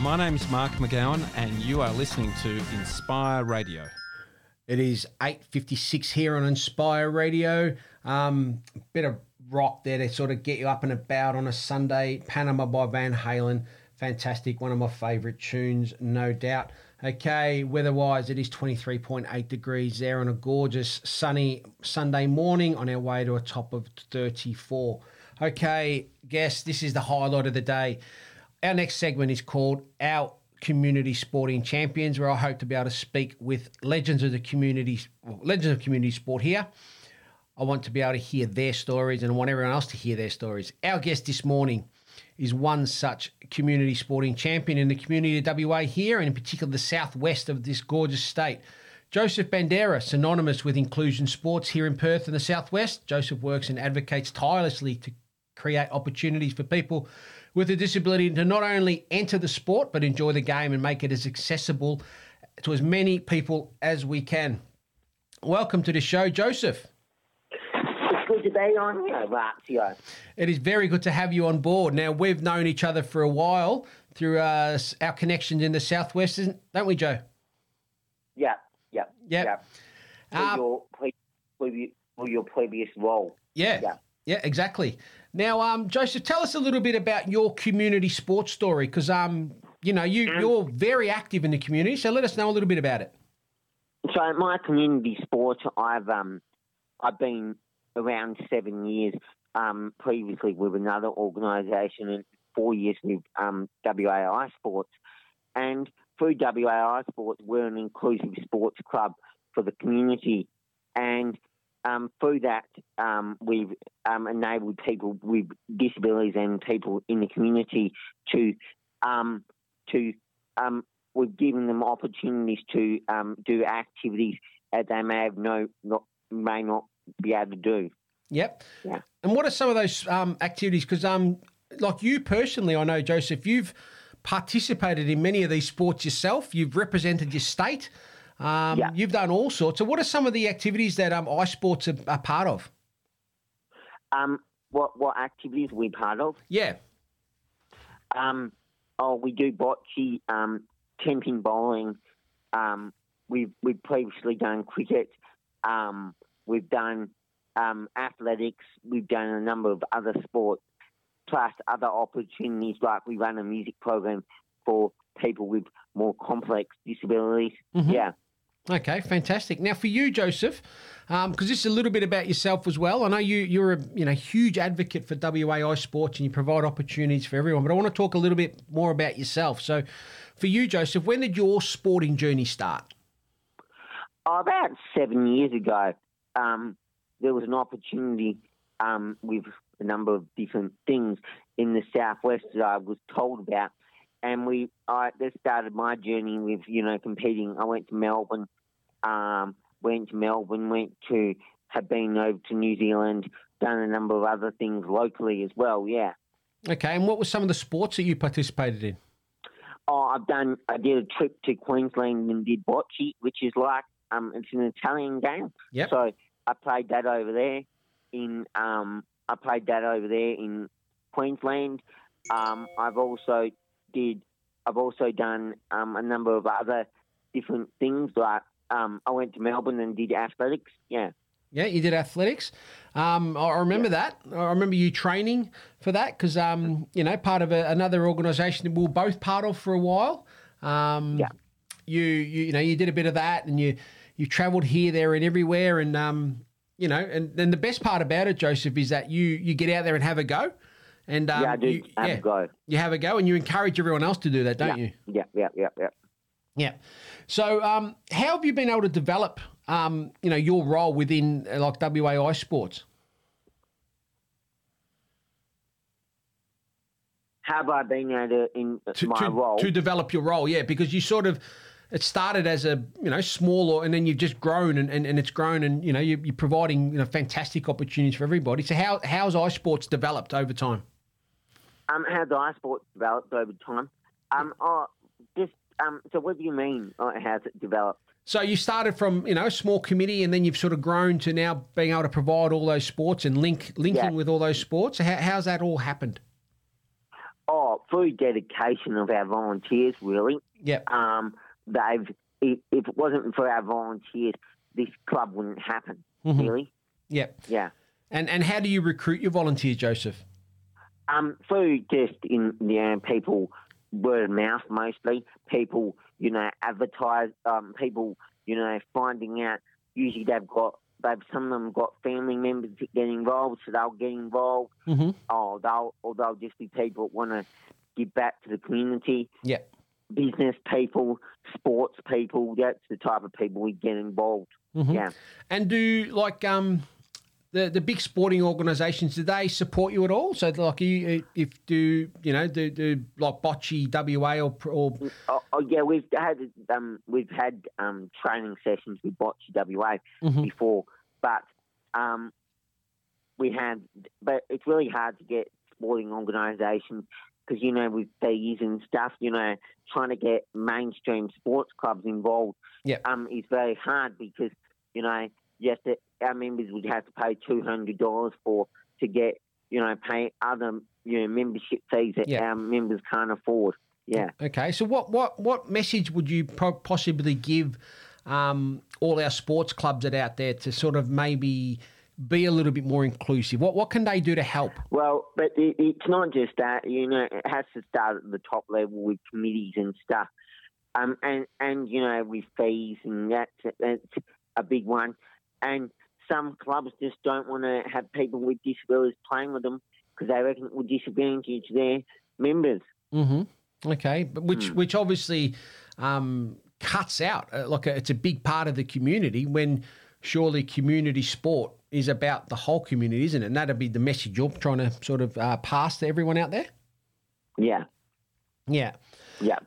My name's Mark McGowan, and you are listening to Inspire Radio. It is 8.56 here on Inspire Radio. Um, bit of rock there to sort of get you up and about on a Sunday. Panama by Van Halen. Fantastic. One of my favourite tunes, no doubt. Okay, weather-wise, it is 23.8 degrees there on a gorgeous sunny Sunday morning on our way to a top of 34. Okay, guess this is the highlight of the day. Our next segment is called Our Community Sporting Champions, where I hope to be able to speak with legends of the community, well, legends of community sport here. I want to be able to hear their stories and I want everyone else to hear their stories. Our guest this morning is one such community sporting champion in the community of WA here, and in particular the southwest of this gorgeous state. Joseph Bandera, synonymous with inclusion sports here in Perth in the southwest. Joseph works and advocates tirelessly to create opportunities for people with a disability to not only enter the sport but enjoy the game and make it as accessible to as many people as we can. Welcome to the show, Joseph. It's good to be on here, Ratio. It is very good to have you on board. Now, we've known each other for a while through uh, our connections in the southwest, don't we, Joe? Yeah, yeah, yeah. For, Um, your, pre- for, for your previous role. Yeah. Yeah. Yeah, exactly. Now, um, Joseph, tell us a little bit about your community sports story because, um, you know, you, you're very active in the community. So let us know a little bit about it. So my community sports, I've um, I've been around seven years. Um, previously with another organisation, and four years with um, WAI Sports, and through WAI Sports, we're an inclusive sports club for the community, and um, through that, um, we've um, enabled people with disabilities and people in the community to um, to um, we've given them opportunities to um, do activities that they may have no not may not be able to do. Yep. Yeah. And what are some of those um, activities? Because, um, like you personally, I know, Joseph, you've participated in many of these sports yourself. You've represented your state. Um, Yeah. You've done all sorts. So, what are some of the activities that um, iSports are, are part of? Um, what what activities we part of? Yeah. Um, oh, we do bocce, um, tenpin bowling. Um, we've we've previously done cricket. Um, we've done um, athletics. We've done a number of other sports, plus other opportunities like we run a music program for people with more complex disabilities. Yeah. Okay, fantastic. Now, for you, Joseph, because this is a little bit about yourself as well. I know you you're a you know huge advocate for WAI sports and you provide opportunities for everyone. But I want to talk a little bit more about yourself. So, for you, Joseph, when did your sporting journey start? Oh, about seven years ago, um, there was an opportunity um, with a number of different things in the southwest that I was told about, and we I started my journey with you know competing. I went to Melbourne, um, went to Melbourne, went to have been over to New Zealand, done a number of other things locally as well. Yeah. Okay, and what were some of the sports that you participated in? Oh, I've done. I did a trip to Queensland and did bocce, which is like um, it's an Italian game. Yep. So I played that over there in. Um, I played that over there in Queensland. Um, I've also did. I've also done um, a number of other different things. Like um, I went to Melbourne and did athletics. Yeah. Yeah, you did athletics. Um, I remember that. I remember you training for that because, um, you know, part of a, another organisation that we were both part of for a while. Um, Yeah. You, you, you know, you did a bit of that, and you, you travelled here, there, and everywhere, and um, you know, and then the best part about it, Joseph, is that you, you get out there and have a go, and um, yeah, I do you, have yeah, a go. you have a go, and you encourage everyone else to do that, don't yeah. you? Yeah. Yeah. Yeah. Yeah. Yeah. So, um, how have you been able to develop, um, you know, your role within uh, like WAI sports? Have I been able to in to, my to, role? to develop your role, yeah, because you sort of it started as a you know smaller, and then you've just grown and, and, and it's grown, and you know you're, you're providing you know fantastic opportunities for everybody. So how how's iSports developed over time? Um, how the iSports developed over time? Um, oh, just um. So what do you mean? How's it developed? So you started from you know a small committee, and then you've sort of grown to now being able to provide all those sports and link linking Yeah. with all those sports. How, how's that all happened? Oh, through dedication of our volunteers, really. Yep. Um, they've if, if it wasn't for our volunteers, this club wouldn't happen. Mhm. Really, Yep. yeah. And and how do you recruit your volunteers, Joseph? Um, through just in you know people word of mouth mostly. People you know advertise. Um, people you know finding out. Usually they've got they've some of them got family members that get involved, so they'll get involved. Mm-hmm. Oh, they'll or they'll just be people that want to give back to the community. Yeah. Business people, sports people. That's the type of people we get involved. Mhm. Yeah. And do like um the the big sporting organisations do they support you at all? So like you if do you know do, do like Bocce WA or or Oh, oh yeah, we've had um, we've had um, training sessions with Bocce WA Mhm. before, but um, we had, but it's really hard to get sporting organisations because you know with fees and stuff, you know, trying to get mainstream sports clubs involved Yep. um, is very hard because you know have to, our members would have to pay two hundred dollars for to get you know pay other you know membership fees that Yeah. our members can't afford. Yeah. Okay, so what what what message would you pro- possibly give um, all our sports clubs that are out there to sort of maybe be a little bit more inclusive? What what can they do to help? Well, but it, it's not just that. You know, it has to start at the top level with committees and stuff, um, and and you know with fees and that's that's a big one. And some clubs just don't want to have people with disabilities playing with them because they reckon it will disadvantage their members. Mm-hmm. Okay, but which Hmm. which obviously um, cuts out uh, like a, it's a big part of the community when surely community sport is about the whole community, isn't it? And that'd be the message you're trying to sort of uh, pass to everyone out there. Yeah, Yeah. yeah.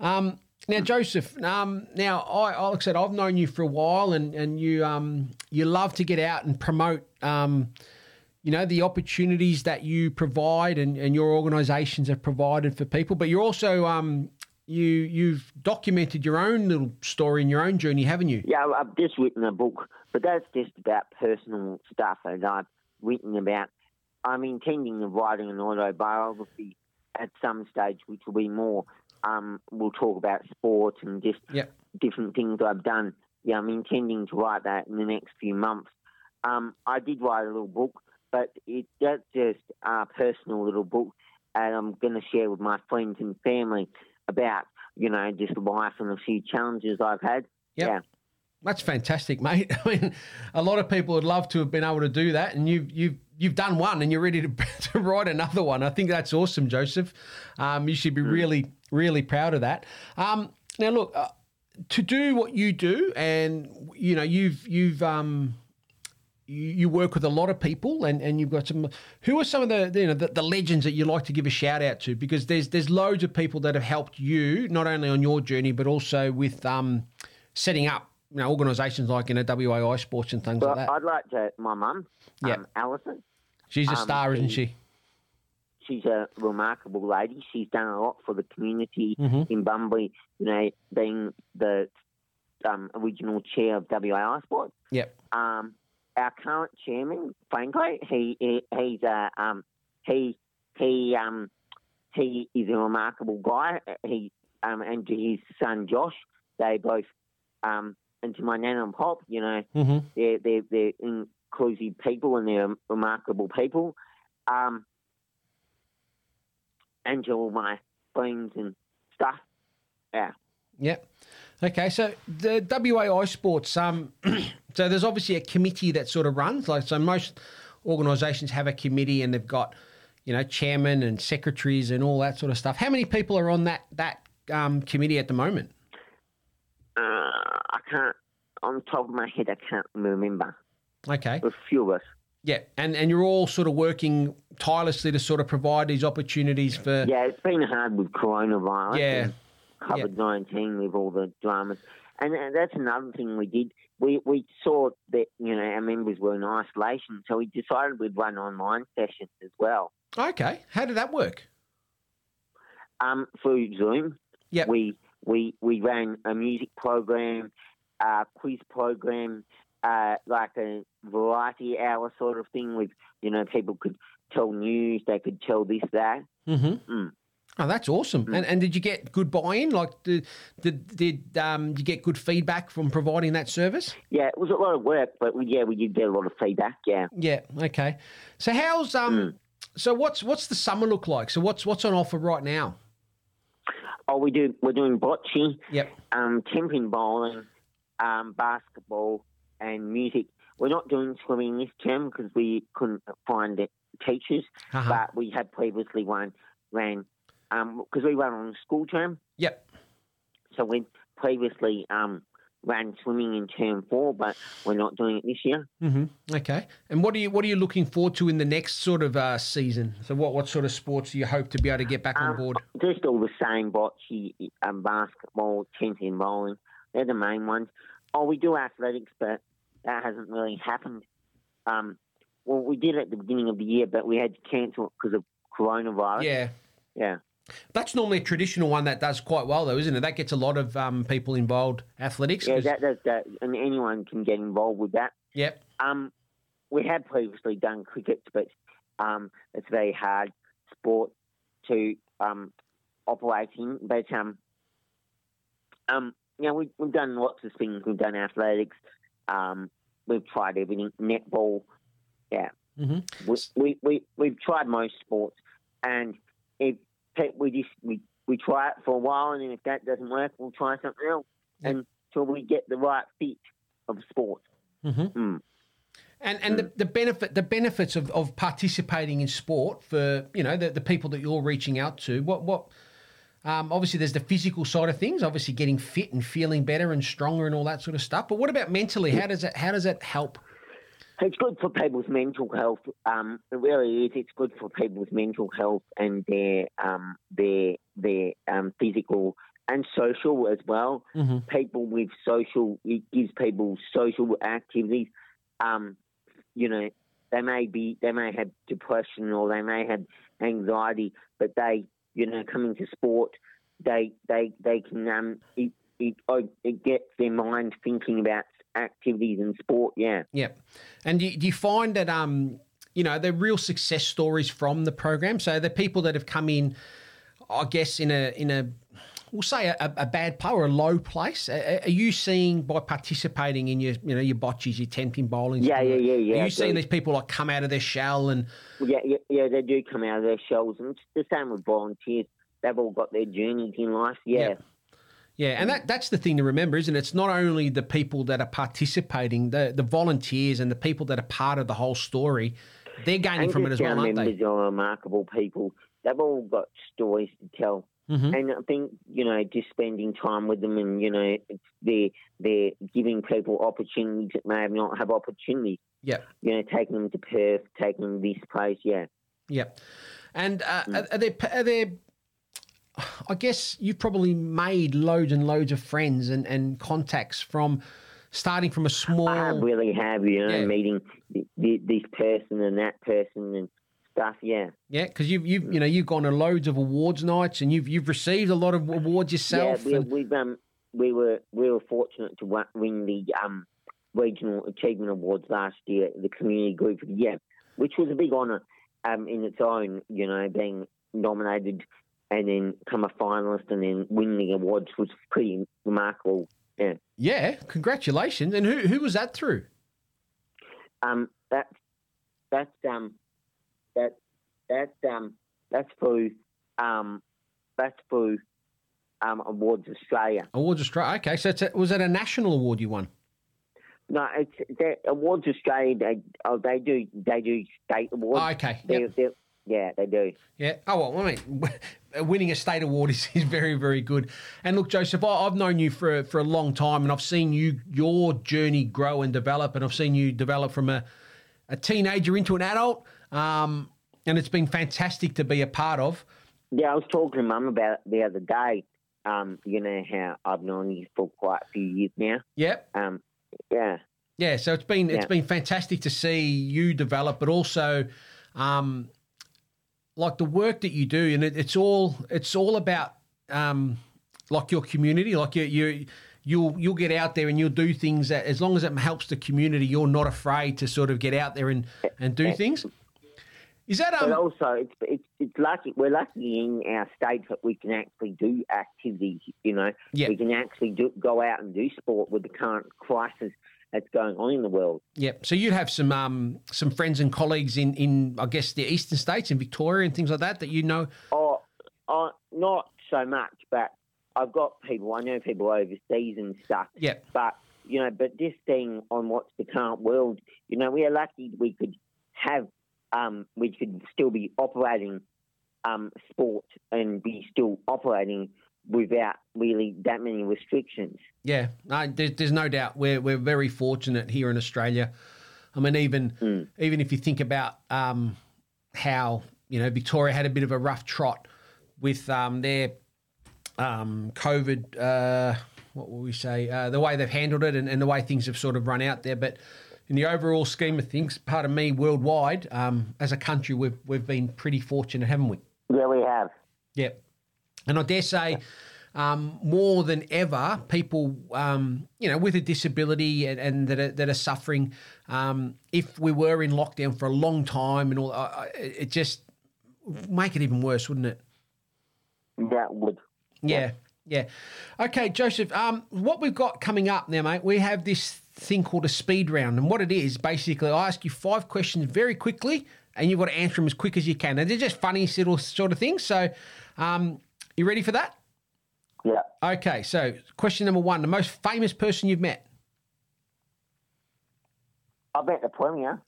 Um, now, Joseph. Um, now, I, like I said, I've known you for a while, and and you um, you love to get out and promote. Um, you know the opportunities that you provide and, and your organisations have provided for people, but you're also um, you you've documented your own little story and your own journey, haven't you? Yeah, I've just written a book, but that's just about personal stuff that I've written about. I'm intending of writing an autobiography at some stage, which will be more. Um, we'll talk about sport and just Yep. different things I've done. Yeah, I'm intending to write that in the next few months. Um, I did write a little book, but it, that's just a personal little book, and I'm going to share with my friends and family about you know just life and a few challenges I've had. Yep. Yeah. That's fantastic, mate. I mean, a lot of people would love to have been able to do that, and you've you've you've done one, and you're ready to, to write another one. I think that's awesome, Joseph. Um, you should be really really proud of that. Um, now, look, uh, to do what you do, and you know, you've you've um, you, you work with a lot of people, and, and you've got some. Who are some of the you know the, the legends that you like to give a shout out to? Because there's there's loads of people that have helped you not only on your journey but also with um, setting up you know organisations like you know WAI Sports and things Well, like that. I'd like to. My mum, Yeah. um, Alison. She's a um, star, isn't she- she? She's a remarkable lady. She's done a lot for the community Mhm. in Bunbury. You know, being the um, original chair of WAI Sport. Yep. Um, our current chairman, Franco, he, he he's a um, he he um, he is a remarkable guy. He um, and to his son Josh, they both um, and to my nan and pop, you know, hmm they're they're, they're inclusive people and they're remarkable people. Um, and all my friends and stuff. Yeah. Yep. Okay, so the WAI Sports, um, so there's obviously a committee that sort of runs. Like, so most organisations have a committee, and they've got, you know, chairman and secretaries and all that sort of stuff. How many people are on that that um, committee at the moment? Uh, I can't, on top of my head, I can't remember. Okay, A few of us. Yeah, and and you're all sort of working tirelessly to sort of provide these opportunities for. Yeah, it's been hard with coronavirus. Yeah. COVID 19 with all the dramas. And that's another thing we did. We, we saw that, you know, our members were in isolation, so we decided we'd run online sessions as well. Okay, how did that work? um, through Zoom. Yeah. We we we ran a music program, a quiz program, uh, like a variety hour sort of thing with you know people could tell news, they could tell this that. Mm-hmm. Mm. Oh, that's awesome. Mm. And and did you get good buy-in? Like, did did, did um, you get good feedback from providing that service? Yeah, it was a lot of work, but we, yeah, we did get a lot of feedback. Yeah. Yeah. Okay. So how's um? Mm. So what's what's the summer look like? So what's what's on offer right now? Oh, we do. We're doing bocce, Yep. um, tenpin bowling, um, basketball, and music. We're not doing swimming this term because we couldn't find it, teachers, Uh-huh. but we had previously one ran because we ran on school term. Yep. So we previously um, ran swimming in term four, but we're not doing it this year. hmm Okay. And what are you what are you looking forward to in the next sort of uh, season? So what what sort of sports do you hope to be able to get back on Um, board? Just all the same, bocce, um, basketball, tenpin bowling. They're the main ones. Oh, we do athletics, but that hasn't really happened. Um, well, we did at the beginning of the year, but we had to cancel it because of coronavirus. Yeah. Yeah. That's normally a traditional one that does quite well, though, isn't it? That gets a lot of um, people involved. Athletics. Yeah, that, that, that, and anyone can get involved with that. Yep. Um, we have previously done cricket, but um, it's a very hard sport to um, operate in. But um, um, yeah, we, we've done lots of things. We've done athletics. Um, we've tried everything. Netball. Yeah, hmm we, we, we we've tried most sports, and if we just we, we try it for a while, and then if that doesn't work, we'll try something else Yeah. until we get the right fit of sport. hmm Mm. And and the, the benefit the benefits of, of participating in sport for you know the, the people that you're reaching out to. What what um, obviously there's the physical side of things, obviously getting fit and feeling better and stronger and all that sort of stuff. But what about mentally? How does it how does it help? It's good for people's mental health. Um, it really is. It's good for people's mental health and their um, their their um, physical and social as well. Mhm. People with social, it gives people social activities. Um, you know, they may be they may have depression or they may have anxiety, but they you know coming to sport, they they they can um it it, it gets their mind thinking about activities and sport. Yeah. Yeah. And do you, do you find that um you know the real success stories from the program? So the people that have come in, I guess in a in a we'll say a, a bad play or a low place. Are, are you seeing by participating in your you know your botches, your ten pin bowling? Yeah, yeah, yeah, yeah. Are you seeing these people like come out of their shell and Yeah, yeah, yeah, they do come out of their shells, and it's the same with volunteers. They've all got their journeys in life. Yeah, Yeah. yeah, and that that's the thing to remember, isn't it? It's not only the people that are participating, the the volunteers and the people that are part of the whole story. They're gaining and from it as well, aren't they? members are remarkable people. They've all got stories to tell, Mhm. and I think you know just spending time with them, and you know, they're they're giving people opportunities that may have not have opportunity. Yeah. You know, taking them to Perth, taking them this place. Yeah. Yep. And uh, Mm. are, are there are there? I guess you've probably made loads and loads of friends and, and contacts from starting from a small. I really have, you know, Yeah. meeting th- th- this person and that person and stuff. Yeah. Yeah, because you've you've you know you've gone to loads of awards nights and you've you've received a lot of awards yourself. Yeah, we, we've um, we were we were fortunate to win the um, regional achievement awards last year, the community group of the year, which was a big honour um, in its own. You know, being nominated and then come a finalist and then winning the awards was pretty remarkable. Yeah, yeah, congratulations! And who who was that through? um, that that's um, that that's um, that's through um, that's through um, Awards Australia. Awards Australia. Okay, so it's a, was that a national award you won? No, it's the Awards Australia. They oh, they do they do state awards. Oh, okay. They- Yep. they- yeah, they do. Yeah. Oh well, I mean, winning a state award is, is very very good. And look, Joseph, I, I've known you for for a long time, and I've seen you your journey grow and develop, and I've seen you develop from a a teenager into an adult. Um, and it's been fantastic to be a part of. Yeah, I was talking to Mum about it the other day. Um, you know how I've known you for quite a few years now. Yep. Um, yeah, Yeah, so it's been it's Yeah. been fantastic to see you develop, but also, um, like the work that you do, and it, it's all it's all about um, like your community. Like you you you'll you'll get out there and you'll do things that as long as it helps the community, you're not afraid to sort of get out there and and do things. Is that But um? also, it's, it's it's lucky we're lucky in our state that we can actually do activities. You know, Yeah. we can actually do, go out and do sport with the current crisis that's going on in the world. Yep. So you'd have some um some friends and colleagues in in I guess the eastern states in Victoria and things like that that you know. Oh, oh, not so much, but I've got people. I know people overseas and stuff. Yep. But you know, but this thing on what's the current world, you know, we are lucky we could have, um, we could still be operating, um, sport and be still operating without really that many restrictions. Yeah. No, there's, there's no doubt we're we're very fortunate here in Australia. I mean, even Mm. even if you think about um how you know Victoria had a bit of a rough trot with um their um COVID. Uh, what will we say? Uh, the way they've handled it and, and the way things have sort of run out there, but. In the overall scheme of things, part of me, worldwide, um, as a country, we've we've been pretty fortunate, haven't we? Yeah, we have. Yep. And I dare say, um, more than ever, people, um, you know, with a disability and, and that, are, that are suffering, um, if we were in lockdown for a long time and all, it just make it even worse, wouldn't it? That would. Yeah. Yeah. Okay, Joseph, um, what we've got coming up now, mate, we have this thing called a speed round. And what it is, basically, I ask you five questions very quickly and you've got to answer them as quick as you can. And they're just funny little sort of things. So, um, you ready for that? Yeah. Okay, so question number one the most famous person you've met? I bet the Premier.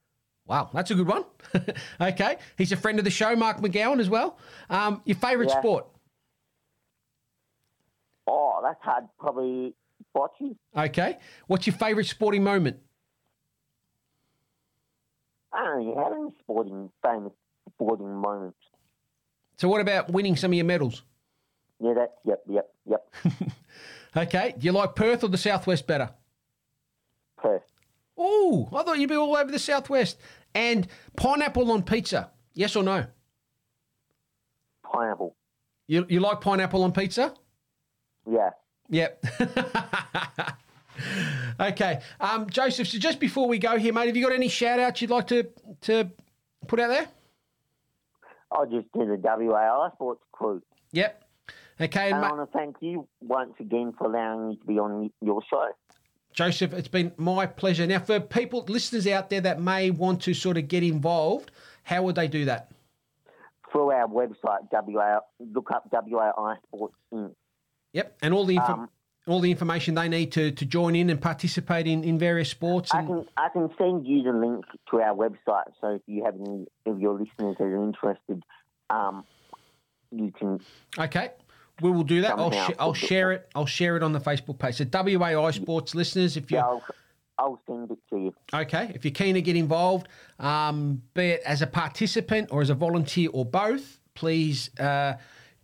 Wow, that's a good one. okay, he's a friend of the show, Mark McGowan, as well. Um, your favourite Yeah. sport? Oh, that's hard. Probably bocce. Okay, what's your favourite sporting moment? I don't really have any sporting, famous sporting moments. So, what about winning some of your medals? Yeah, that, yep, yep, yep. Okay, do you like Perth or the Southwest better? Perth. Oh, I thought you'd be all over the Southwest. And pineapple on pizza, yes or no? Pineapple. You, you like pineapple on pizza? Yeah. Yep. okay. Um, Joseph, so just before we go here, mate, have you got any shout outs you'd like to, to put out there? I'll just do the WAI Sports crew. Yep. Okay. And And I ma- want to thank you once again for allowing me to be on your show. Joseph, it's been my pleasure. Now, for people, listeners out there that may want to sort of get involved, how would they do that? Through our website, WA, look up WAI Sports Inc. Yep. And all the info- Um, all the information they need to, to join in and participate in, in various sports. I can I can send you the link to our website. So if you have any of your listeners that are interested, um, you can. Okay. We will do that. I'll, sh- I'll share it. I'll share it on the Facebook page. So WAI Sports listeners, if you Yeah, I'll, I'll send it to you. Okay, if you're keen to get involved, um, be it as a participant or as a volunteer or both, please uh,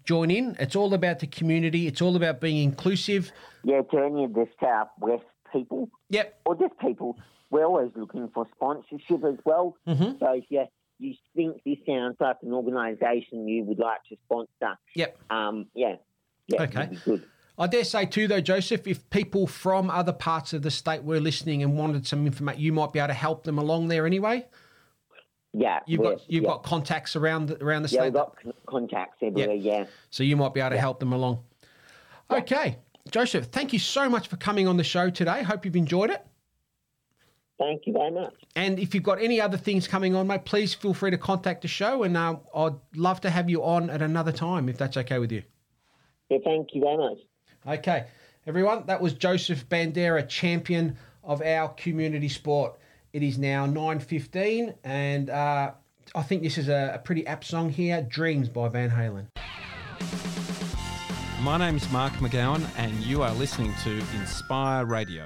join in. It's all about the community. It's all about being inclusive. Yeah, to any of the Southwest people Yep. or just people, we're always looking for sponsorship as well. Mhm. So if you, you think this sounds like an organisation you would like to sponsor, Yep. um, yeah, yeah, Okay. good. I dare say too, though, Joseph, if people from other parts of the state were listening and wanted some information, you might be able to help them along there anyway. Yeah, You've got you've yeah. got contacts around the, around the state. yeah, we've got con- contacts everywhere. Yeah, so you might be able to help them along. Okay, Joseph, thank you so much for coming on the show today. Hope you've enjoyed it. thank you very much. And if you've got any other things coming on, mate, please feel free to contact the show, and uh, I'd love to have you on at another time if that's okay with you. Yeah, thank you very much. Okay, everyone, that was Joseph Bandera, champion of our community sport. It is now nine fifteen, and uh, I think this is a, a pretty apt song here, "Dreams" by Van Halen. My name's Mark McGowan, and you are listening to Inspire Radio.